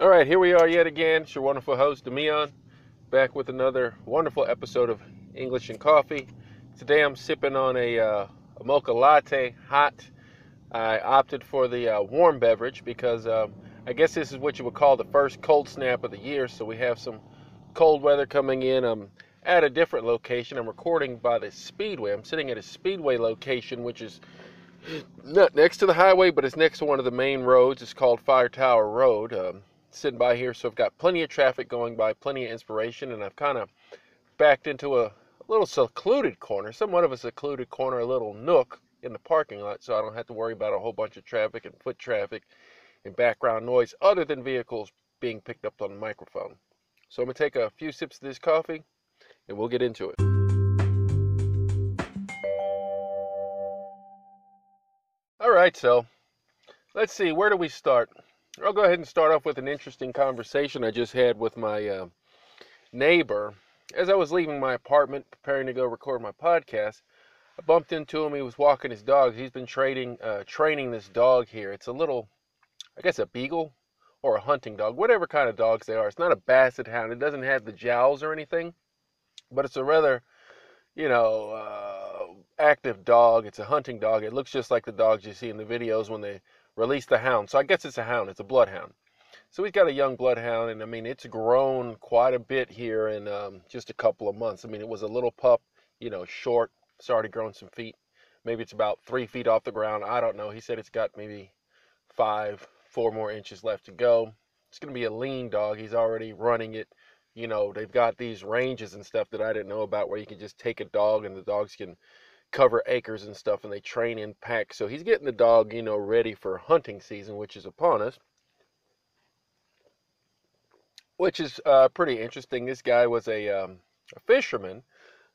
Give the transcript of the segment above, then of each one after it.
All right, here we are yet again. It's your wonderful host, Demion, back with another wonderful episode of English and Coffee. Today I'm sipping on a, uh, a mocha latte, hot. I opted for the uh, warm beverage because um, I guess this is what you would call the first cold snap of the year. So we have some cold weather coming in. I'm at a different location. I'm recording by the Speedway. I'm sitting at a Speedway location, which is not next to the highway, but it's next to one of the main roads. It's called Fire Tower Road. Um, sitting by here, so I've got plenty of traffic going by, plenty of inspiration, and I've kind of backed into a, little secluded corner, somewhat of a secluded corner, a little nook in the parking lot, so I don't have to worry about a whole bunch of traffic and foot traffic and background noise other than vehicles being picked up on the microphone. So I'm going to take a few sips of this coffee and we'll get into it. All right, so let's see, where do we start? I'll go ahead and start off with an interesting conversation I just had with my uh, neighbor. As I was leaving my apartment preparing to go record my podcast, I bumped into him. He was walking his dog. He's been trading, uh, training this dog here. It's a little, I guess, a beagle or a hunting dog, whatever kind of dogs they are. It's not a basset hound. It doesn't have the jowls or anything, but it's a rather, you know, uh, active dog. It's a hunting dog. It looks just like the dogs you see in the videos when they release the hound. So I guess it's a hound. It's a bloodhound. So he's got a young bloodhound, and I mean it's grown quite a bit here in um, just a couple of months. I mean it was a little pup, you know, short. It's already grown some feet. Maybe it's about three feet off the ground. I don't know. He said it's got maybe five, four more inches left to go. It's going to be a lean dog. He's already running it. You know, they've got these ranges and stuff that I didn't know about where you can just take a dog and the dogs can cover acres and stuff and they train in packs. So he's getting the dog, you know, ready for hunting season, which is upon us. Which is uh, pretty interesting. This guy was a, um, a fisherman,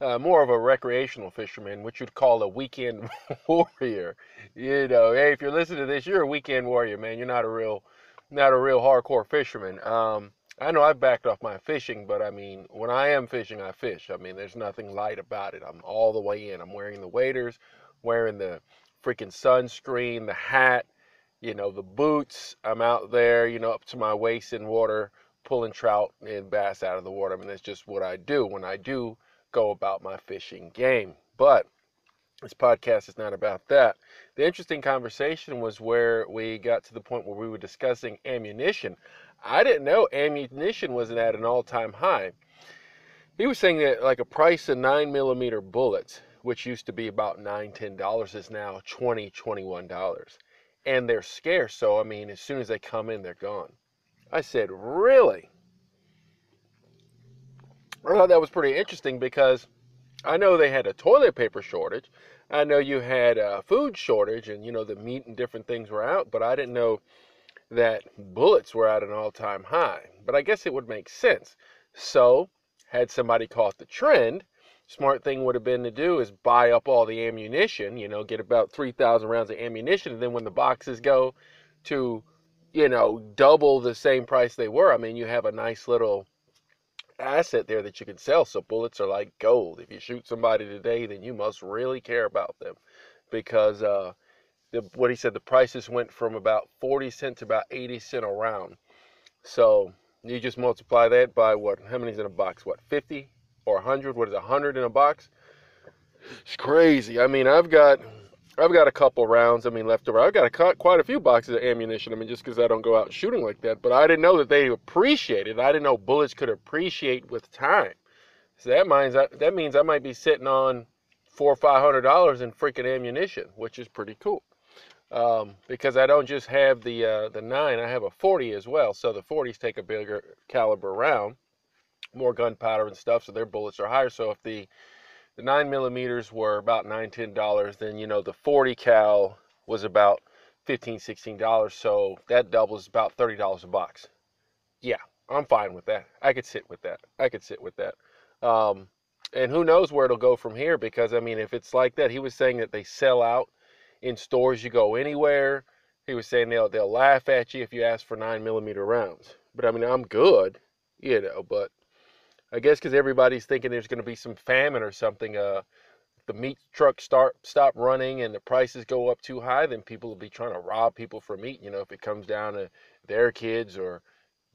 uh, more of a recreational fisherman, which you'd call a weekend warrior. You know, hey, if you're listening to this, you're a weekend warrior, man. You're not a real, not a real hardcore fisherman. Um, I know I've backed off my fishing, but I mean, when I am fishing, I fish. I mean, there's nothing light about it. I'm all the way in. I'm wearing the waders, wearing the freaking sunscreen, the hat, you know, the boots. I'm out there, you know, up to my waist in water, pulling trout and bass out of the water. I mean, that's just what I do when I do go about my fishing game. But this podcast is not about that. The interesting conversation was where we got to the point where we were discussing ammunition. I didn't know ammunition was at an all time high. He was saying that like a price of nine millimeter bullets, which used to be about nine, ten dollars, is now twenty, twenty-one dollars. And they're scarce, so I mean as soon as they come in, they're gone. I said, Really? I thought that was pretty interesting because I know they had a toilet paper shortage. I know you had a food shortage and you know the meat and different things were out, but I didn't know that bullets were at an all time high. But I guess it would make sense. So, had somebody caught the trend, smart thing would have been to do is buy up all the ammunition, you know, get about 3,000 rounds of ammunition. And then when the boxes go to, you know, double the same price they were, I mean, you have a nice little asset there that you can sell. So bullets are like gold. If you shoot somebody today, then you must really care about them because, uh, the, what he said, the prices went from about 40 cents to about 80 cent a round. So you just multiply that by what? How many's in a box? What, 50 or 100? What is 100 in a box? It's crazy. I mean, I've got I've got a couple rounds. I mean, left over. I've got a, quite a few boxes of ammunition. I mean, just because I don't go out shooting like that. But I didn't know that they appreciated. I didn't know bullets could appreciate with time. So that means that, that means I might be sitting on four or five hundred dollars in freaking ammunition, which is pretty cool um, because I don't just have the uh, the nine, I have a 40 as well. So the 40s take a bigger caliber round, more gunpowder and stuff, so their bullets are higher. So if the the nine millimeters were about nine ten dollars, then you know the 40 cal was about 15 16 dollars. So that doubles about 30 dollars a box. Yeah, I'm fine with that. I could sit with that. I could sit with that. Um, and who knows where it'll go from here? Because I mean, if it's like that, he was saying that they sell out in stores you go anywhere. He was saying they'll they'll laugh at you if you ask for nine millimeter rounds. But I mean, I'm good, you know. But I guess because everybody's thinking there's going to be some famine or something. Uh, the meat trucks start stop running and the prices go up too high, then people will be trying to rob people for meat. You know, if it comes down to their kids or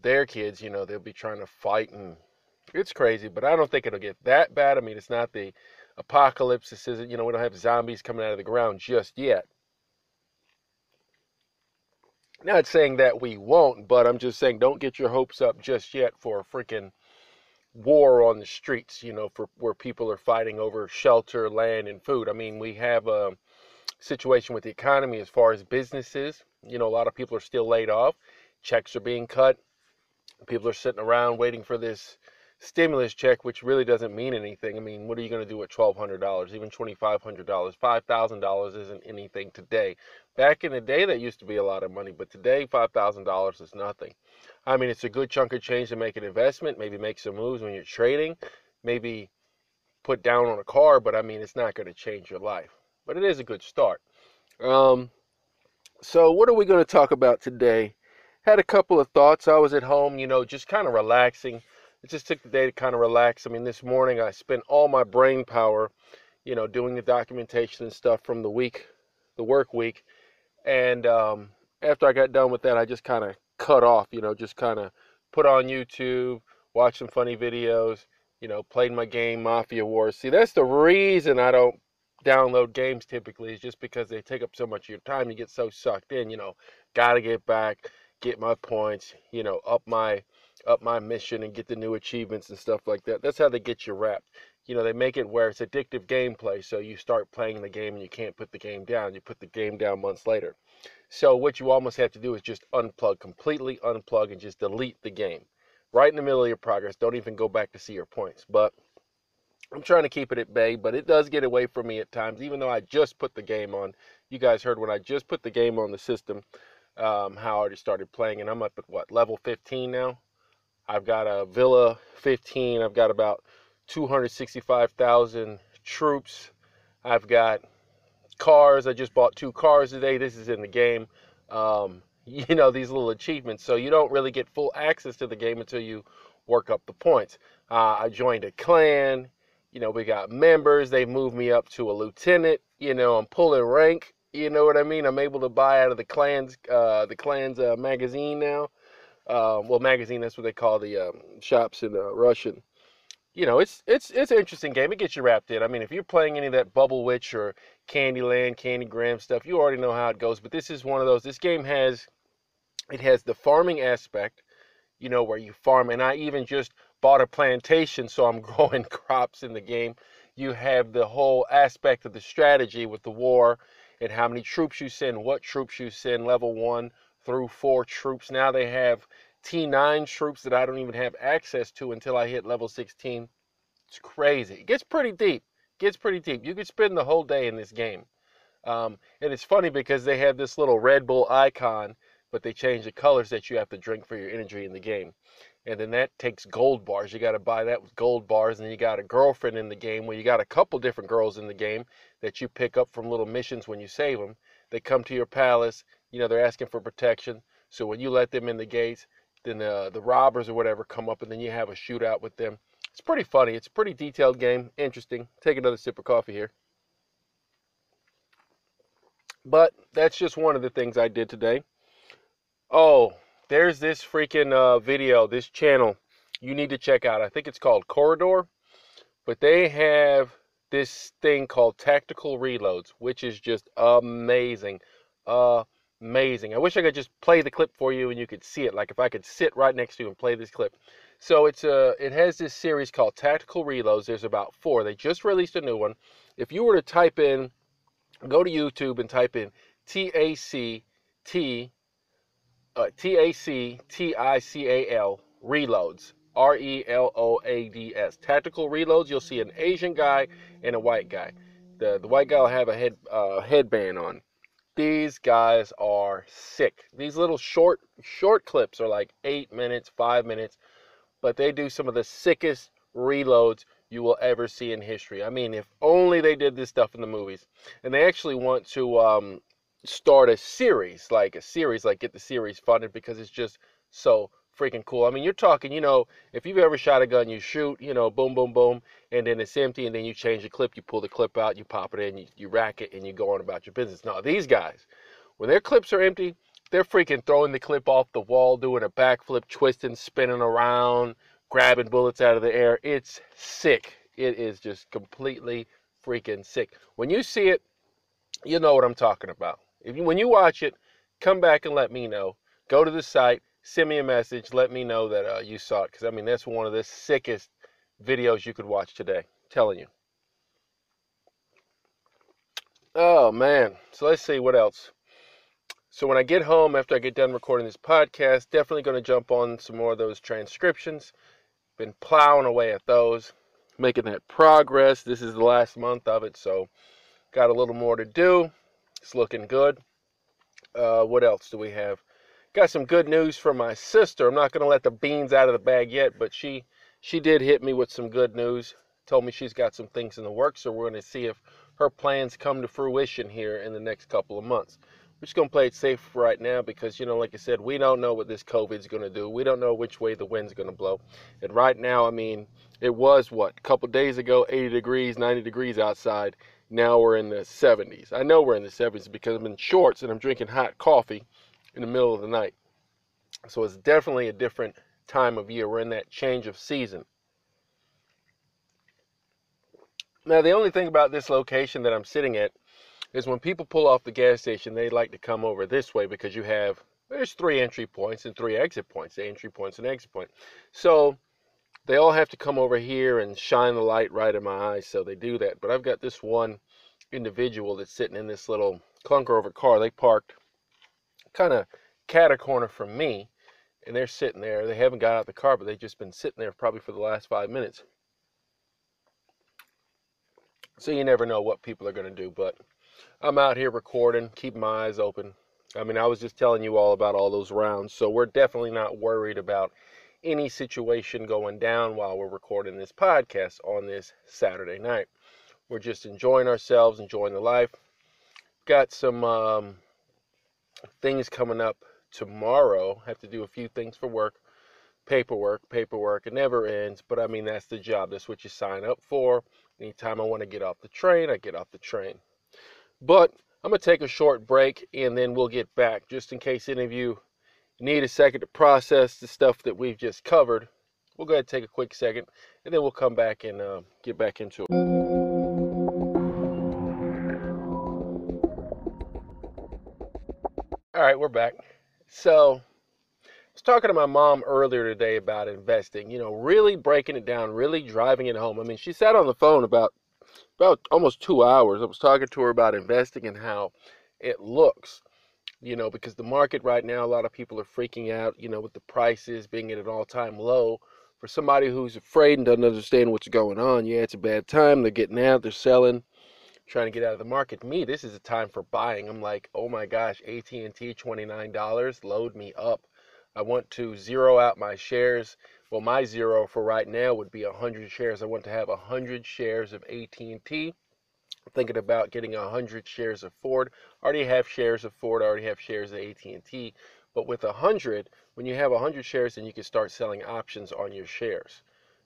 their kids, you know, they'll be trying to fight and it's crazy, but I don't think it'll get that bad. I mean, it's not the apocalypse. This isn't, you know, we don't have zombies coming out of the ground just yet. Not saying that we won't, but I'm just saying don't get your hopes up just yet for a freaking war on the streets, you know, for where people are fighting over shelter, land, and food. I mean, we have a situation with the economy as far as businesses. You know, a lot of people are still laid off, checks are being cut, people are sitting around waiting for this stimulus check, which really doesn't mean anything. I mean, what are you going to do with $1,200, even $2,500? $5,000 isn't anything today. Back in the day, that used to be a lot of money, but today, $5,000 is nothing. I mean, it's a good chunk of change to make an investment, maybe make some moves when you're trading, maybe put down on a car, but I mean, it's not going to change your life. But it is a good start. Um, so, what are we going to talk about today? Had a couple of thoughts. I was at home, you know, just kind of relaxing it just took the day to kind of relax. I mean, this morning I spent all my brain power, you know, doing the documentation and stuff from the week, the work week. And um, after I got done with that, I just kind of cut off, you know, just kind of put on YouTube, watch some funny videos, you know, played my game, Mafia Wars. See, that's the reason I don't download games typically, is just because they take up so much of your time. You get so sucked in, you know, got to get back, get my points, you know, up my up my mission and get the new achievements and stuff like that. That's how they get you wrapped. You know, they make it where it's addictive gameplay. So you start playing the game and you can't put the game down. You put the game down months later. So what you almost have to do is just unplug, completely unplug and just delete the game. Right in the middle of your progress. Don't even go back to see your points. But I'm trying to keep it at bay, but it does get away from me at times, even though I just put the game on. You guys heard when I just put the game on the system, um, how I already started playing, and I'm up at what, level 15 now? I've got a Villa 15. I've got about 265,000 troops. I've got cars. I just bought two cars today. This is in the game. Um, you know, these little achievements. So you don't really get full access to the game until you work up the points. Uh, I joined a clan. You know, we got members. They moved me up to a lieutenant. You know, I'm pulling rank. You know what I mean? I'm able to buy out of the clans, uh, the clans uh, magazine now uh, well, magazine. That's what they call the um, shops in uh, Russian. You know, it's it's it's an interesting game. It gets you wrapped in. I mean, if you're playing any of that Bubble Witch or Candyland, Candygram stuff, you already know how it goes. But this is one of those. This game has it has the farming aspect. You know, where you farm, and I even just bought a plantation, so I'm growing crops in the game. You have the whole aspect of the strategy with the war and how many troops you send, what troops you send, level one, through four troops. Now they have T9 troops that I don't even have access to until I hit level 16. It's crazy. It gets pretty deep. It gets pretty deep. You could spend the whole day in this game. Um, and it's funny because they have this little Red Bull icon, but they change the colors that you have to drink for your energy in the game. And then that takes gold bars. You got to buy that with gold bars. And you got a girlfriend in the game Well, you got a couple different girls in the game that you pick up from little missions when you save them. They come to your palace you know, they're asking for protection. So when you let them in the gates, then the, the robbers or whatever come up and then you have a shootout with them. It's pretty funny. It's a pretty detailed game. Interesting. Take another sip of coffee here. But that's just one of the things I did today. Oh, there's this freaking uh, video, this channel you need to check out. I think it's called Corridor. But they have this thing called Tactical Reloads, which is just amazing. Uh, amazing. I wish I could just play the clip for you and you could see it. Like if I could sit right next to you and play this clip. So it's a, uh, it has this series called Tactical Reloads. There's about four. They just released a new one. If you were to type in, go to YouTube and type in T A C T uh, T A C T I C A L Reloads. R E L O A D S. Tactical Reloads. You'll see an Asian guy and a white guy. The the white guy will have a head uh, headband on these guys are sick. These little short short clips are like eight minutes, five minutes, but they do some of the sickest reloads you will ever see in history. I mean, if only they did this stuff in the movies. And they actually want to um, start a series, like a series, like get the series funded because it's just so freaking cool. I mean, you're talking, you know, if you've ever shot a gun, you shoot, you know, boom, boom, boom, and then it's empty, and then you change the clip, you pull the clip out, you pop it in, you, you rack it, and you go on about your business. Now, these guys, when their clips are empty, they're freaking throwing the clip off the wall, doing a backflip, twisting, spinning around, grabbing bullets out of the air. It's sick. It is just completely freaking sick. When you see it, you know what I'm talking about. If you, when you watch it, come back and let me know. Go to the site, send me a message, let me know that uh, you saw it because I mean that's one of the sickest videos you could watch today. I'm telling you. Oh man. So let's see what else. So when I get home after I get done recording this podcast, definitely going to jump on some more of those transcriptions. Been plowing away at those, making that progress. This is the last month of it, so got a little more to do. It's looking good. Uh, what else do we have? Got some good news from my sister. I'm not going to let the beans out of the bag yet, but she she did hit me with some good news. Told me she's got some things in the works, so we're going to see if her plans come to fruition here in the next couple of months. We're just going to play it safe right now because, you know, like I said, we don't know what this COVID is going to do. We don't know which way the wind's going to blow. And right now, I mean, it was what? A couple days ago, 80 degrees, 90 degrees outside. Now we're in the 70s. I know we're in the 70s because I'm in shorts and I'm drinking hot coffee in the middle of the night. So it's definitely a different time of year. We're in that change of season. Now, the only thing about this location that I'm sitting at is when people pull off the gas station, they like to come over this way because you have there's three entry points and three exit points, the entry points and exit point. So they all have to come over here and shine the light right in my eyes, so they do that. But I've got this one individual that's sitting in this little clunker over car. They parked kind of cat a corner from me, and they're sitting there. They haven't got out the car, but they've just been sitting there probably for the last five minutes. So you never know what people are going to do, but I'm out here recording, keeping my eyes open. I mean, I was just telling you all about all those rounds, so we're definitely not worried about any situation going down while we're recording this podcast on this Saturday night. We're just enjoying ourselves, enjoying the life. Got some um, things coming up tomorrow. Have to do a few things for work. Paperwork, paperwork, it never ends. But I mean, that's the job. That's what you sign up for. Anytime I want to get off the train, I get off the train. But I'm going to take a short break and then we'll get back just in case any of you need a second to process the stuff that we've just covered. We'll go ahead and take a quick second and then we'll come back and uh, get back into it. All right, we're back. So, I was talking to my mom earlier today about investing, you know, really breaking it down, really driving it home. I mean, she sat on the phone about about almost 2 hours. I was talking to her about investing and how it looks. You know, because the market right now, a lot of people are freaking out, you know, with the prices being at an all-time low. For somebody who's afraid and doesn't understand what's going on, yeah, it's a bad time. They're getting out, they're selling trying to get out of the market. Me, this is a time for buying. I'm like, oh my gosh, AT&T, $29, load me up. I want to zero out my shares. Well, my zero for right now would be 100 shares. I want to have 100 shares of AT&T. I'm thinking about getting 100 shares of Ford. Already have shares of Ford. Already have shares of AT&T. But with 100, when you have 100 shares, then you can start selling options on your shares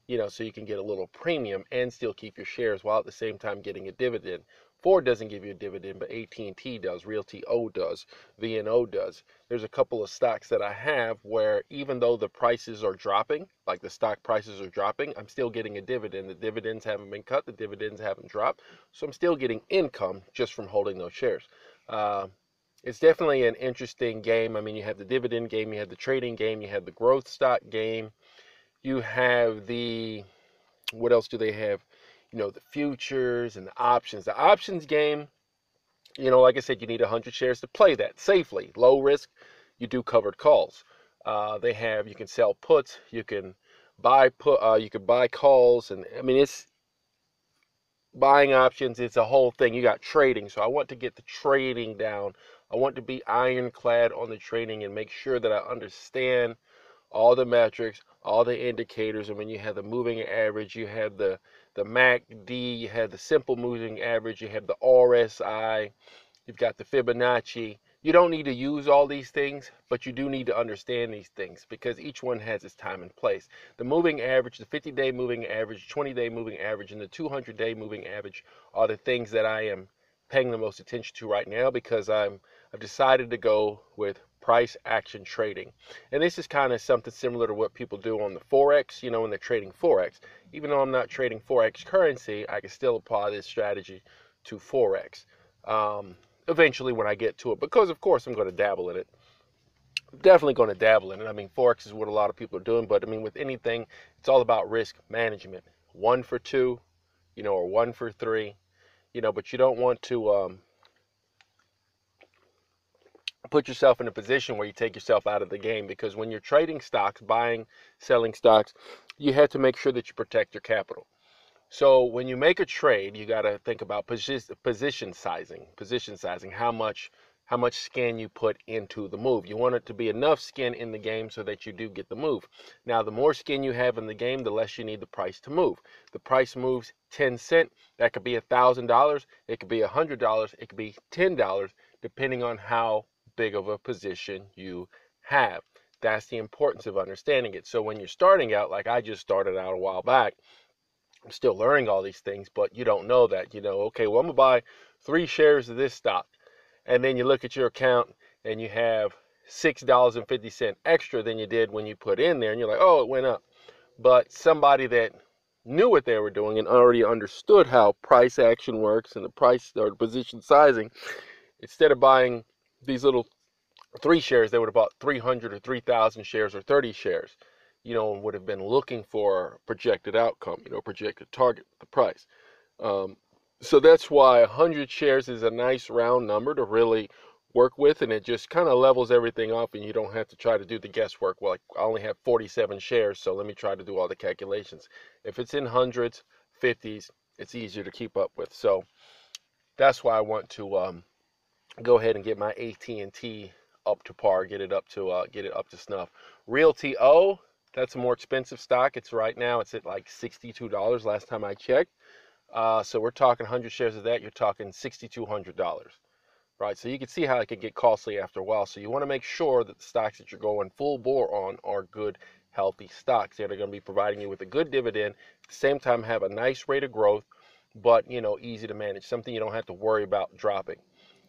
you know, so you can get a little premium and still keep your shares while at the same time getting a dividend. Ford doesn't give you a dividend, but AT&T does, Realty O does, VNO does. There's a couple of stocks that I have where even though the prices are dropping, like the stock prices are dropping, I'm still getting a dividend. The dividends haven't been cut, the dividends haven't dropped, so I'm still getting income just from holding those shares. Uh, it's definitely an interesting game. I mean, you have the dividend game, you have the trading game, you have the growth stock game you have the what else do they have? You know, the futures and the options. The options game, you know, like I said, you need 100 shares to play that safely. Low risk, you do covered calls. Uh, they have you can sell puts, you can buy put, uh, you can buy calls, and I mean it's buying options. It's a whole thing. You got trading, so I want to get the trading down. I want to be ironclad on the trading and make sure that I understand all the metrics, all the indicators. And when you have the moving average, you have the the MACD, you have the simple moving average, you have the RSI, you've got the Fibonacci. You don't need to use all these things, but you do need to understand these things because each one has its time and place. The moving average, the 50 day moving average, 20 day moving average, and the 200 day moving average are the things that I am paying the most attention to right now because I'm I've decided to go with price action trading. And this is kind of something similar to what people do on the Forex, you know, when they're trading Forex. Even though I'm not trading Forex currency, I can still apply this strategy to Forex. Um, eventually when I get to it, because of course I'm going to dabble in it. Definitely going to dabble in it. I mean, Forex is what a lot of people are doing, but I mean, with anything, it's all about risk management. One for two, you know, or one for three, you know, but you don't want to um, put yourself in a position where you take yourself out of the game because when you're trading stocks, buying, selling stocks, you have to make sure that you protect your capital. So when you make a trade, you got to think about position sizing, position sizing, how much how much skin you put into the move. You want it to be enough skin in the game so that you do get the move. Now, the more skin you have in the game, the less you need the price to move. The price moves 10 cent. That could be $1,000. It could be $100. It could be $10, depending on how big of a position you have. That's the importance of understanding it. So when you're starting out, like I just started out a while back, I'm still learning all these things, but you don't know that. You know, okay, well, I'm going to buy three shares of this stock. And then you look at your account and you have $6.50 extra than you did when you put in there. And you're like, oh, it went up. But somebody that knew what they were doing and already understood how price action works and the price or position sizing, instead of buying these little three shares, they would have bought 300 or 3,000 shares or 30 shares, you know, and would have been looking for projected outcome, you know, projected target, the price. Um, so that's why 100 shares is a nice round number to really work with, and it just kind of levels everything up, and you don't have to try to do the guesswork. Well, I only have 47 shares, so let me try to do all the calculations. If it's in hundreds, 50s, it's easier to keep up with. So that's why I want to um, go ahead and get my AT&T up to par, get it up to uh, get it up to snuff. Realty-O, that's a more expensive stock. It's right now it's at like $62 last time I checked. Uh, so we're talking 100 shares of that. You're talking $6,200, right? So you can see how it could get costly after a while. So you want to make sure that the stocks that you're going full bore on are good, healthy stocks that are going to be providing you with a good dividend. At the same time, have a nice rate of growth, but you know, easy to manage. Something you don't have to worry about dropping.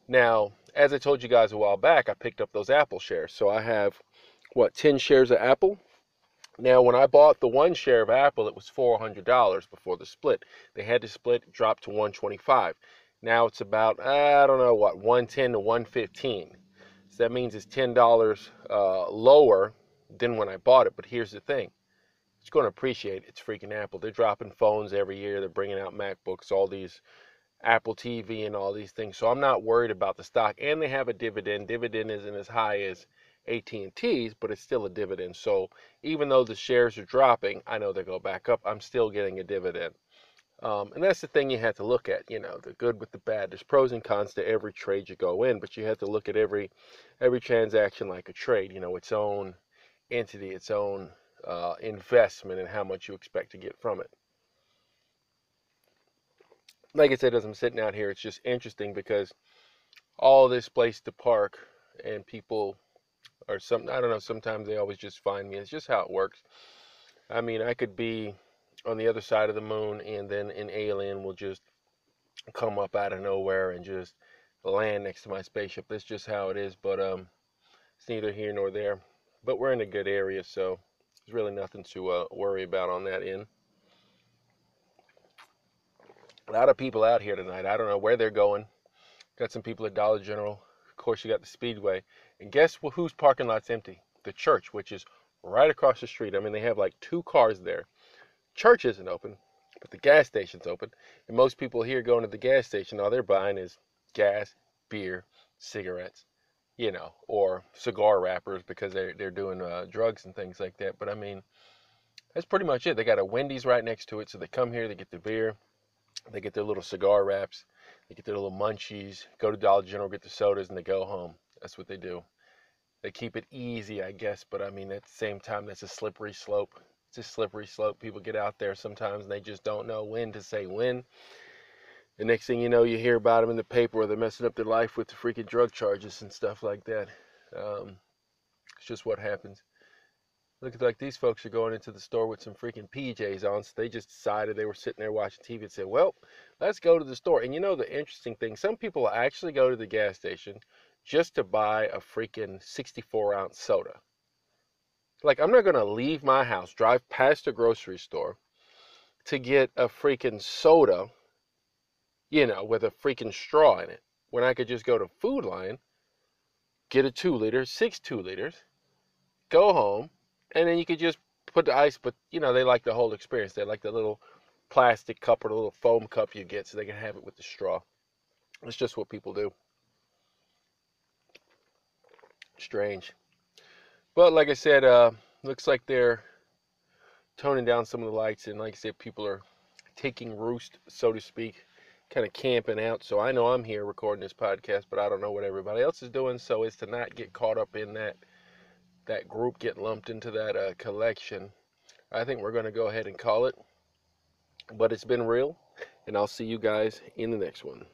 Now, as I told you guys a while back, I picked up those Apple shares. So I have, what, 10 shares of Apple? Now, when I bought the one share of Apple, it was $400 before the split. They had to split, it dropped to 125 Now it's about, I don't know what, 110 to 115 So that means it's $10 uh, lower than when I bought it. But here's the thing it's going to appreciate it's freaking Apple. They're dropping phones every year. They're bringing out MacBooks, all these Apple TV and all these things. So I'm not worried about the stock. And they have a dividend. Dividend isn't as high as AT&T's, but it's still a dividend. So even though the shares are dropping, I know they go back up. I'm still getting a dividend. Um, and that's the thing you have to look at. You know, the good with the bad. There's pros and cons to every trade you go in, but you have to look at every every transaction like a trade. You know, its own entity, its own uh, investment, and how much you expect to get from it like I said, as I'm sitting out here, it's just interesting because all this place to park and people are some I don't know, sometimes they always just find me. It's just how it works. I mean, I could be on the other side of the moon and then an alien will just come up out of nowhere and just land next to my spaceship. That's just how it is, but um it's neither here nor there. But we're in a good area, so there's really nothing to uh, worry about on that end a lot of people out here tonight. I don't know where they're going. Got some people at Dollar General. Of course, you got the Speedway. And guess whose parking lot's empty? The church, which is right across the street. I mean, they have like two cars there. Church isn't open, but the gas station's open. And most people here going to the gas station, all they're buying is gas, beer, cigarettes, you know, or cigar wrappers because they're, they're doing uh, drugs and things like that. But I mean, that's pretty much it. They got a Wendy's right next to it. So they come here, they get the beer, they get their little cigar wraps, they get their little munchies, go to Dollar General, get the sodas, and they go home. That's what they do. They keep it easy, I guess, but I mean, at the same time, that's a slippery slope. It's a slippery slope. People get out there sometimes and they just don't know when to say when. The next thing you know, you hear about them in the paper where they're messing up their life with the freaking drug charges and stuff like that. Um, it's just what happens. Look like these folks are going into the store with some freaking PJs on, so they just decided they were sitting there watching TV and said, "Well, let's go to the store." And you know the interesting thing, some people actually go to the gas station, just to buy a freaking 64 ounce soda. Like, I'm not going to leave my house, drive past a grocery store to get a freaking soda, you know, with a freaking straw in it, when I could just go to Food Lion, get a two liter, six two liters, go home, and then you could just put the ice, but, you know, they like the whole experience. They like the little plastic cup or the little foam cup you get so they can have it with the straw. It's just what people do. Strange. But like I said, uh, looks like they're toning down some of the lights, and like I said, people are taking roost, so to speak, kind of camping out. So I know I'm here recording this podcast, but I don't know what everybody else is doing. So is to not get caught up in that that group, get lumped into that uh, collection. I think we're going to go ahead and call it. But it's been real, and I'll see you guys in the next one.